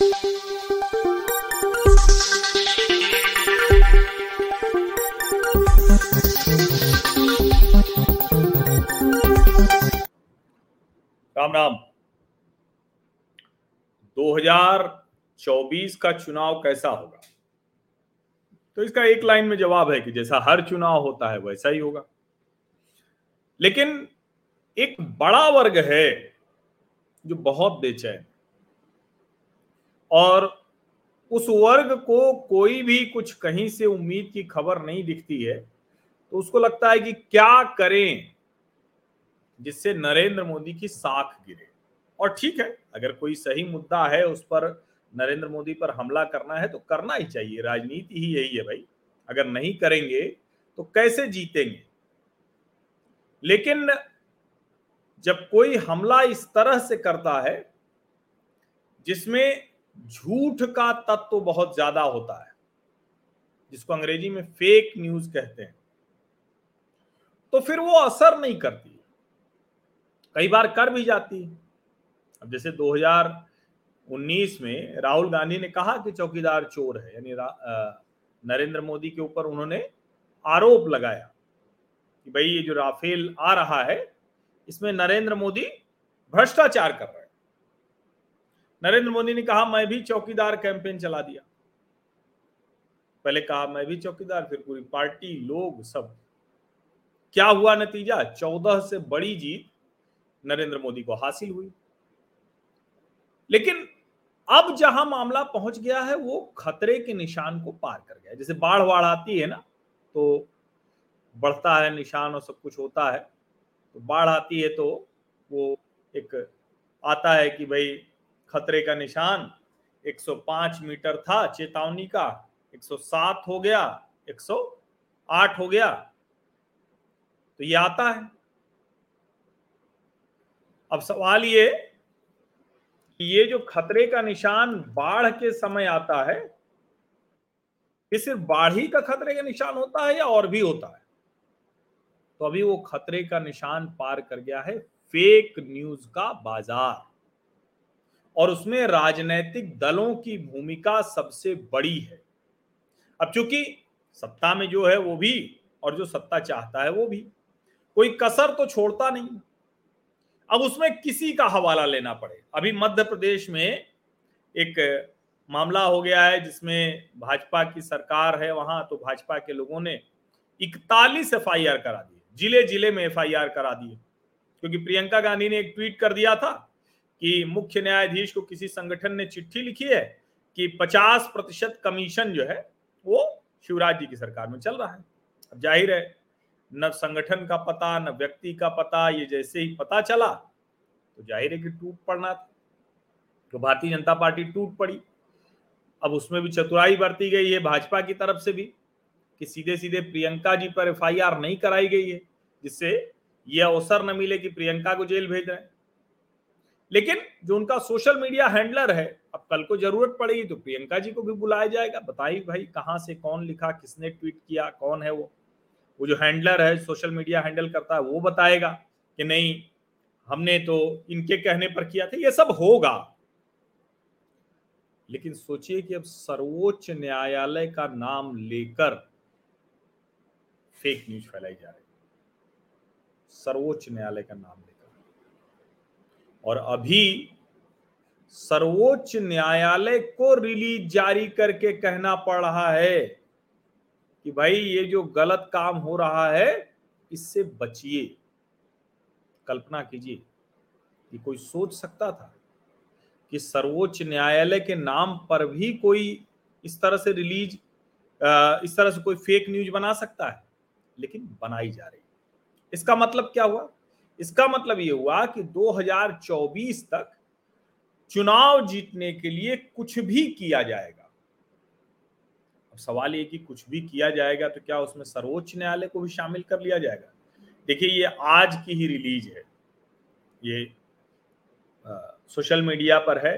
राम राम। 2024 का चुनाव कैसा होगा? तो इसका एक लाइन में जवाब है कि जैसा हर चुनाव होता है वैसा ही होगा। लेकिन एक बड़ा वर्ग है जो बहुत बेचैन और उस वर्ग को कोई भी कुछ कहीं से उम्मीद की खबर नहीं दिखती है तो उसको लगता है कि क्या करें जिससे नरेंद्र मोदी की साख गिरे। और ठीक है, अगर कोई सही मुद्दा है उस पर नरेंद्र मोदी पर हमला करना है तो करना ही चाहिए, राजनीति ही यही है भाई। अगर नहीं करेंगे तो कैसे जीतेंगे? लेकिन जब कोई हमला इस तरह से करता है, जिसमें झूठ का तत्व बहुत ज़्यादा होता है, जिसको अंग्रेज़ी में फेक न्यूज़ कहते हैं। तो फिर वो असर नहीं करती। कई बार कर भी जाती। अब जैसे 2019 में राहुल गांधी ने कहा कि चौकीदार चोर है, यानी नरेंद्र मोदी के ऊपर उन्होंने आरोप लगाया कि भाई ये जो राफेल आ रहा है, इसमें नरेंद्र मोदी भ्रष्टाचार कर रहे नरेंद्र मोदी ने कहा, मैं भी चौकीदार कैंपेन चला दिया। पहले कहा, मैं भी चौकीदार, फिर पूरी पार्टी, लोग, सब। क्या हुआ नतीजा? चौदह से बड़ी जीत नरेंद्र मोदी को हासिल हुई। लेकिन अब जहाँ मामला पहुँच गया है, वो खतरे के निशान को पार कर गया। जैसे बाढ़ बाढ़ आती है ना तो बढ़ता है निशान और सब कुछ होता है। तो बाढ़ आती है तो वो एक आता है कि भाई खतरे का निशान 105 मीटर था चेतावनी का 107 हो गया 108 हो गया। तो ये आता है। अब सवाल ये ये जो खतरे का निशान बाढ़ के समय आता है, ये सिर्फ़ बाढ़ ही का खतरे का निशान होता है या और भी होता है? तो अभी वो खतरे का निशान पार कर गया है फेक न्यूज़ का बाज़ार। और उसमें राजनैतिक दलों की भूमिका सबसे बड़ी है। अब चूँकि सत्ता में जो है वो भी, और जो सत्ता चाहता है वो भी, कोई कसर तो छोड़ता नहीं। अब उसमें किसी का हवाला लेना पड़े। अभी मध्य प्रदेश में एक मामला हो गया है जिसमें भाजपा की सरकार है वहाँ तो भाजपा के लोगों ने इकतालीस एफ़ करा दिए। ज़िले ज़िले में एफआईआर करा दिए। क्योंकि प्रियंका गांधी ने एक ट्वीट कर दिया था कि मुख्य न्यायाधीश को किसी संगठन ने चिट्ठी लिखी है कि 50 प्रतिशत कमीशन जो है वो शिवराज जी की सरकार में चल रहा है। अब ज़ाहिर है, न संगठन का पता, न व्यक्ति का पता, ये जैसे ही पता चला तो ज़ाहिर है कि टूट पड़ना था। तो भारतीय जनता पार्टी टूट पड़ी। अब उसमें भी चतुराई बरती गई है भाजपा की तरफ़ से भी, कि सीधे सीधे प्रियंका जी पर एफआईआर नहीं कराई गई है, जिससे यह अवसर न मिले कि प्रियंका को जेल भेज रहे लेकिन जो उनका सोशल मीडिया हैंडलर है, अब कल को ज़रूरत पड़ेगी तो प्रियंका जी को भी बुलाया जाएगा। बताइए भाई, कहाँ से कौन लिखा, किसने ट्वीट किया, कौन है वो? वो जो हैंडलर है सोशल मीडिया हैंडल करता है, वो बताएगा कि नहीं, हमने तो इनके कहने पर किया था, ये सब होगा। लेकिन सोचिए कि अब सर्वोच्च न्यायालय का नाम लेकर फेक न्यूज़ फैलाई जा रही सर्वोच्च न्यायालय का नाम लेकर। और अभी सर्वोच्च न्यायालय को रिलीज़ जारी करके कहना पड़ रहा है कि भाई ये जो गलत काम हो रहा है, इससे बचिए। कल्पना कीजिए कि कोई सोच सकता था कि सर्वोच्च न्यायालय के नाम पर भी कोई इस तरह से रिलीज़ इस तरह से कोई फेक न्यूज़ बना सकता है, लेकिन बनाई जा रही इसका मतलब क्या हुआ? इसका मतलब ये हुआ कि 2024 तक चुनाव जीतने के लिए कुछ भी किया जाएगा। अब सवाल ये कि कुछ भी किया जाएगा तो क्या उसमें सर्वोच्च न्यायालय को भी शामिल कर लिया जाएगा? देखिए, ये आज की ही रिलीज़ है। ये सोशल मीडिया पर है,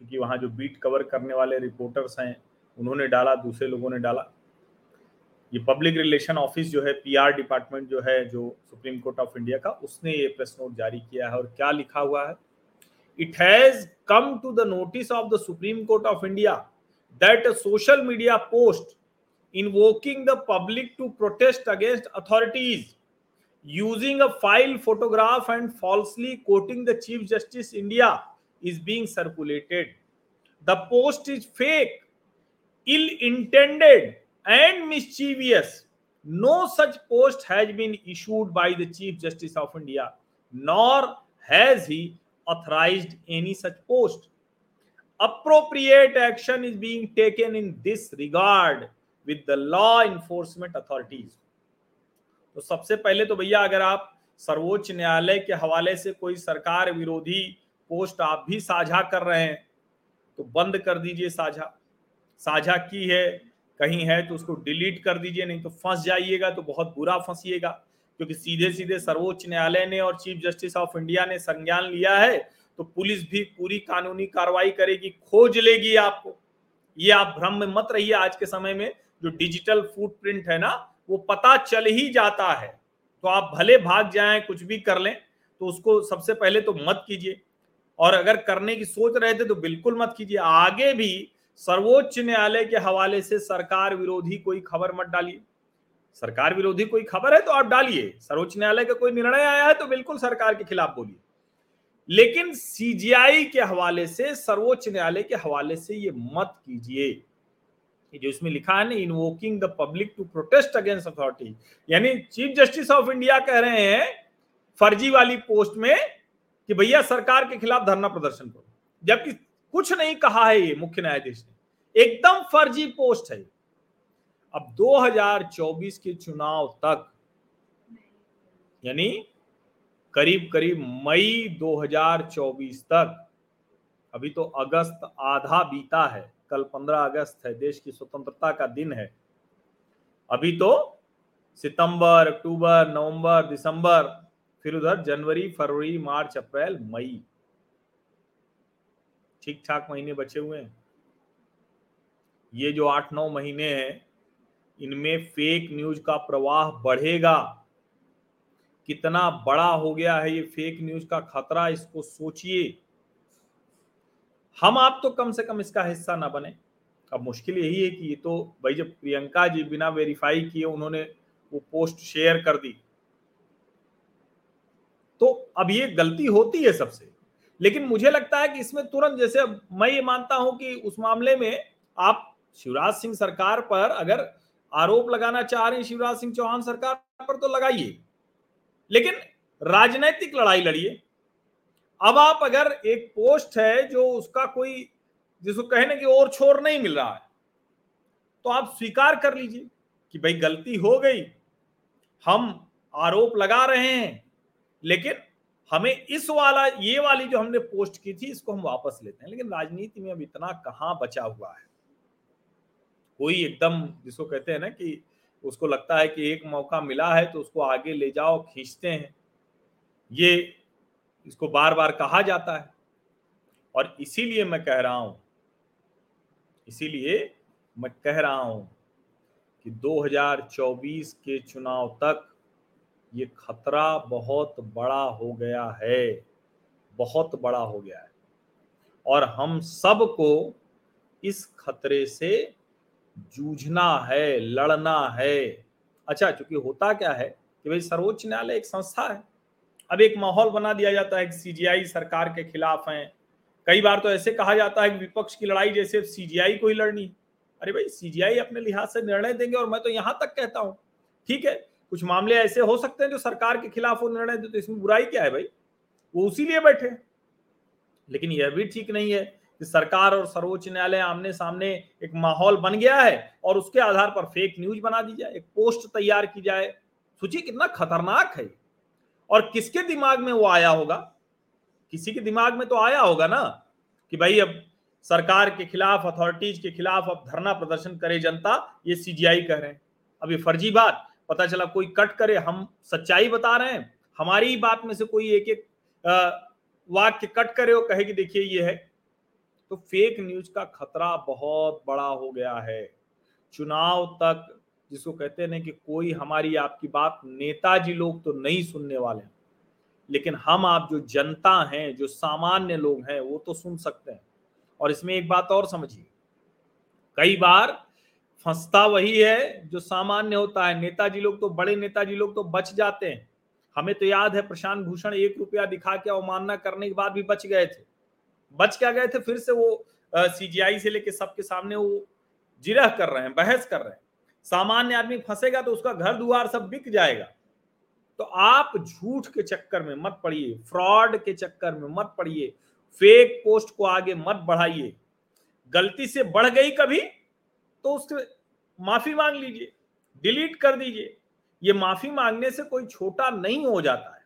क्योंकि वहाँ जो बीट कवर करने वाले रिपोर्टर्स हैं, उन्होंने डाला, दूसरे लोगों ने डाला। ये पब्लिक रिलेशन ऑफ़िस जो है पीआर डिपार्टमेंट जो है, जो सुप्रीम कोर्ट ऑफ़ इंडिया का, उसने ये प्रेस नोट जारी किया है और क्या लिखा हुआ है? It has come to the notice of the Supreme Court of India that social media post invoking the public to protest against authorities using a file photograph and falsely quoting the Chief Justice India is being circulated the post is fake ill intended and mischievous. No such post has been issued by the Chief Justice of India, nor has he authorized any such post. Appropriate action is being taken in this regard with the law enforcement authorities. तो सबसे पहले तो भैया अगर आप सर्वोच्च न्यायालय के हवाले से कोई सरकार विरोधी पोस्ट आप भी साझा कर रहे हैं तो बंद कर दीजिए साझा साझा की है कहीं है तो उसको डिलीट कर दीजिए, नहीं तो फंस जाइएगा तो बहुत बुरा फंसीएगा। क्योंकि सीधे सीधे सर्वोच्च न्यायालय ने और चीफ जस्टिस ऑफ़ इंडिया ने संज्ञान लिया है तो पुलिस भी पूरी कानूनी कार्रवाई करेगी, खोज लेगी आपको। ये आप भ्रम में मत रहिए आज के समय में, जो डिजिटल फुटप्रिंट है ना, वो पता चल ही जाता है। तो आप भले भाग जाए, कुछ भी कर लें तो उसको सबसे पहले तो मत कीजिए। और अगर करने की सोच रहे थे तो बिल्कुल मत कीजिए। आगे भी सर्वोच्च न्यायालय के हवाले से सरकार विरोधी कोई खबर मत डालिए। सरकार विरोधी कोई खबर है तो आप डालिए। सर्वोच्च न्यायालय का कोई निर्णय आया है तो बिल्कुल सरकार के खिलाफ बोलिए। लेकिन सीजीआई के हवाले से, सर्वोच्च न्यायालय के हवाले से ये मत कीजिए। जो इसमें लिखा है ना invoking the public to protest against authority यानी चीफ जस्टिस ऑफ़ इंडिया कह रहे हैं फर्जी वाली पोस्ट में कि भैया सरकार के खिलाफ धरना प्रदर्शन करो। जबकि कुछ नहीं कहा है ये मुख्य न्यायाधीश ने। एकदम फर्जी पोस्ट है अब 2024 के चुनाव तक, यानी करीब करीब मई 2024 तक, अभी तो अगस्त आधा बीता है, कल 15 अगस्त है, देश की स्वतंत्रता का दिन है। अभी तो सितंबर, अक्टूबर, नवंबर, दिसंबर, फिर उधर जनवरी, फरवरी, मार्च, अप्रैल, मई। ठीक ठाक महीने बचे हुए हैं। ये जो आठ नौ महीने हैं, इनमें फेक न्यूज़ का प्रवाह बढ़ेगा। कितना बड़ा हो गया है ये फेक न्यूज़ का खतरा, इसको सोचिए। हम आप तो कम से कम इसका हिस्सा ना बने। अब मुश्किल यही है कि ये तो भाई जब प्रियंका जी बिना वेरीफाई किए उन्होंने वो पोस्ट शेयर कर दी। तो अब ये गलती होती है सबसे। लेकिन मुझे लगता है कि इसमें तुरंत जैसे मैं ये मानता हूँ कि उस मामले में आप शिवराज सिंह सरकार पर अगर आरोप लगाना चाह रहे हैं, शिवराज सिंह चौहान सरकार पर तो लगाइए। लेकिन राजनैतिक लड़ाई लड़िए। अब आप अगर एक पोस्ट है जो उसका कोई, जिसको कहने की और छोर नहीं मिल रहा है तो आप स्वीकार कर लीजिए कि भाई गलती हो गई। हम आरोप लगा रहे हैं, लेकिन हमें इस वाला, ये वाली जो हमने पोस्ट की थी, इसको हम वापस लेते हैं। लेकिन राजनीति में अब इतना कहाँ बचा हुआ है? कोई एकदम, जिसको कहते हैं ना कि उसको लगता है कि एक मौका मिला है तो उसको आगे ले जाओ, खींचते हैं। ये इसको बार बार कहा जाता है। और इसीलिए मैं कह रहा हूँ, इसीलिए मैं कह रहा हूँ कि 2024 के चुनाव तक ये खतरा बहुत बड़ा हो गया है, बहुत बड़ा हो गया है। और हम सबको इस खतरे से जूझना है, लड़ना है। अच्छा चूँकि होता क्या है कि भाई सर्वोच्च न्यायालय एक संस्था है। अब एक माहौल बना दिया जाता है कि सीजीआई सरकार के खिलाफ है। कई बार तो ऐसे कहा जाता है कि विपक्ष की लड़ाई जैसे सीजीआई को ही लड़नी अरे भाई सीजीआई अपने लिहाज से निर्णय देंगे और मैं तो यहाँ तक कहता हूँ। ठीक है कुछ मामले ऐसे हो सकते हैं जो सरकार के खिलाफ वो निर्णय तो इसमें बुराई क्या है भाई? वो उसी लिए बैठे लेकिन यह भी ठीक नहीं है कि सरकार और सर्वोच्च न्यायालय आमने सामने एक माहौल बन गया है और उसके आधार पर फेक न्यूज़ बना दी जाए, एक पोस्ट तैयार की जाए। सोचिए कितना खतरनाक है और किसके दिमाग में वो आया होगा? किसी के दिमाग में तो आया होगा ना कि भाई अब सरकार के खिलाफ अथॉरिटीज के खिलाफ अब धरना प्रदर्शन करे जनता, ये सीजीआई कह रहे हैं। अब ये फर्जी बात। पता चला कोई कट करे, हम सच्चाई बता रहे हैं। हमारी बात में से कोई एक एक वाक्य कट करे और कहे कि देखिए ये है। तो फेक न्यूज़ का खतरा बहुत बड़ा हो गया है। चुनाव तक जिसको कहते हैं कि कोई हमारी आपकी बात नेताजी लोग तो नहीं सुनने वाले। लेकिन हम आप जो जनता हैं, जो सामान्य लोग हैं, वो तो सुन सकते हैं। और इसमें एक बात और समझिए। कई बार फंसता वही है जो सामान्य होता है। नेताजी लोग तो बड़े नेताजी लोग तो बच जाते हैं। हमें तो याद है प्रशांत भूषण एक रुपया दिखा के अवमानना करने के बाद भी बच गए थे। बच क्या गए थे? फिर से वो सीजीआई से लेके सबके सामने वो जिरह कर रहे हैं, बहस कर रहे हैं। सामान्य आदमी फंसेगा तो उसका घर दुआर सब बिक जाएगा। तो आप झूठ के चक्कर में मत पड़िए, फ्रॉड के चक्कर में मत पड़िए। फेक पोस्ट को आगे मत बढ़ाइए। गलती से बढ़ गई कभी तो उससे माफ़ी मांग लीजिए डिलीट कर दीजिए। ये माफ़ी मांगने से कोई छोटा नहीं हो जाता है।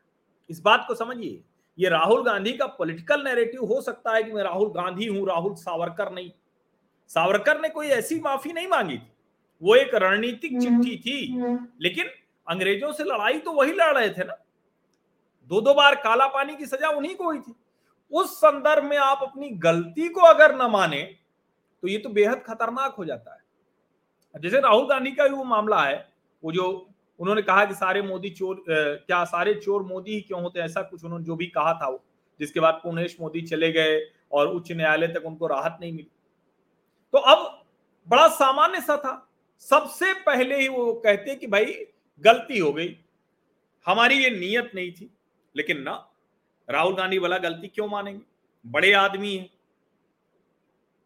इस बात को समझिए। ये राहुल गांधी का पॉलिटिकल नैरेटिव हो सकता है कि मैं राहुल गांधी हूँ राहुल सावरकर नहीं। सावरकर ने कोई ऐसी माफ़ी नहीं मांगी थी। वो एक रणनीतिक हम्म, चिट्ठी थी। हम्म। लेकिन अंग्रेज़ों से लड़ाई तो वही लड़ रहे थे ना। दो दो बार काला पानी की सजा उन्हीं को हुई थी। उस संदर्भ में आप अपनी गलती को अगर न माने तो ये तो बेहद खतरनाक हो जाता है। जैसे राहुल गांधी का भी वो मामला है, वो जो उन्होंने कहा कि सारे मोदी चोर क्या सारे चोर मोदी ही क्यों होते हैं, ऐसा कुछ उन्होंने जो भी कहा था वो, जिसके बाद पुनेश मोदी चले गए और उच्च न्यायालय तक उनको राहत नहीं मिली। तो अब बड़ा सामान्य सा था। सबसे पहले ही वो कहते कि भाई, गलती हो गई। हमारी ये नीयत नहीं थी, लेकिन ना, राहुल गांधी वाला गलती क्यों मानेंगे? बड़े आदमी है।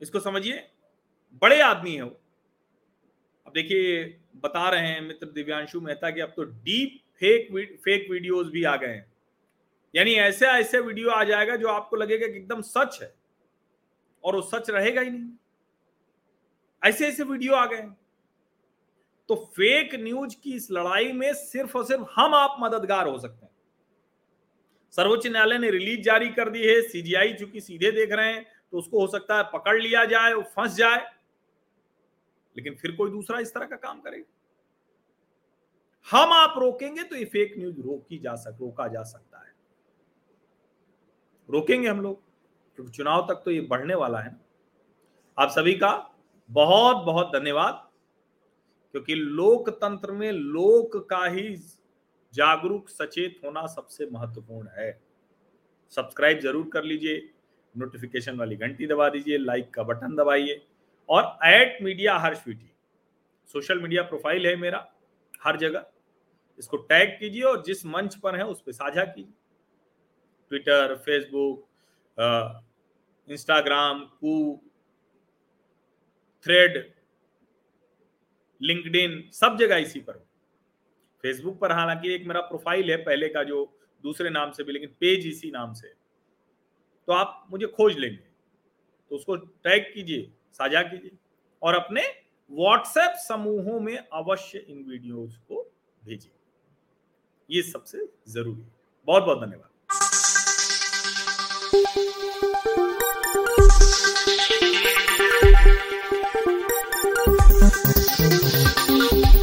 इसको समझिए, बड़े आदमी है वो। अब देखिए, बता रहे हैं मित्र दिव्यांशु मेहता कि अब तो डीप फेक फेक वीडियोस भी आ गए हैं। यानी ऐसे ऐसे वीडियो आ जाएगा जो आपको लगेगा कि एकदम सच है। और वो सच रहेगा ही नहीं। ऐसे ऐसे वीडियो आ गए तो फेक न्यूज़ की इस लड़ाई में सिर्फ़ और सिर्फ़ हम आप मददगार हो सकते हैं। सर्वोच्च न्यायालय ने रिलीज़ जारी कर दी है सीजीआई चूँकि सीधे देख रहे हैं तो उसको हो सकता है पकड़ लिया जाए, वो फंस जाए। लेकिन फिर कोई दूसरा इस तरह का काम करेगा। हम आप रोकेंगे तो ये फेक न्यूज़ रोकी जा सक, रोका जा सकता है। रोकेंगे हम लोग, क्योंकि चुनाव तक तो ये बढ़ने वाला है आप सभी का बहुत बहुत धन्यवाद, क्योंकि लोकतंत्र में लोक का ही जागरूक सचेत होना सबसे महत्वपूर्ण है। सब्सक्राइब ज़रूर कर लीजिए, नोटिफिकेशन वाली घंटी दबा दीजिए, लाइक का बटन दबाइए। और एट मीडिया हर्षवीटी सोशल मीडिया प्रोफ़ाइल है मेरा, हर जगह। इसको टैग कीजिए और जिस मंच पर है उस पर साझा कीजिए। Twitter Facebook Instagram Koo Thread LinkedIn सब जगह इसी पर। फेसबुक पर हालाँकि एक मेरा प्रोफ़ाइल है, पहले का जो दूसरे नाम से भी, लेकिन पेज इसी नाम से। तो आप मुझे खोज लेंगे। तो उसको टैग कीजिए। साझा कीजिए। और अपने व्हाट्सएप समूहों में अवश्य इन वीडियोज़ को भेजिए। ये सबसे ज़रूरी है। बहुत बहुत धन्यवाद।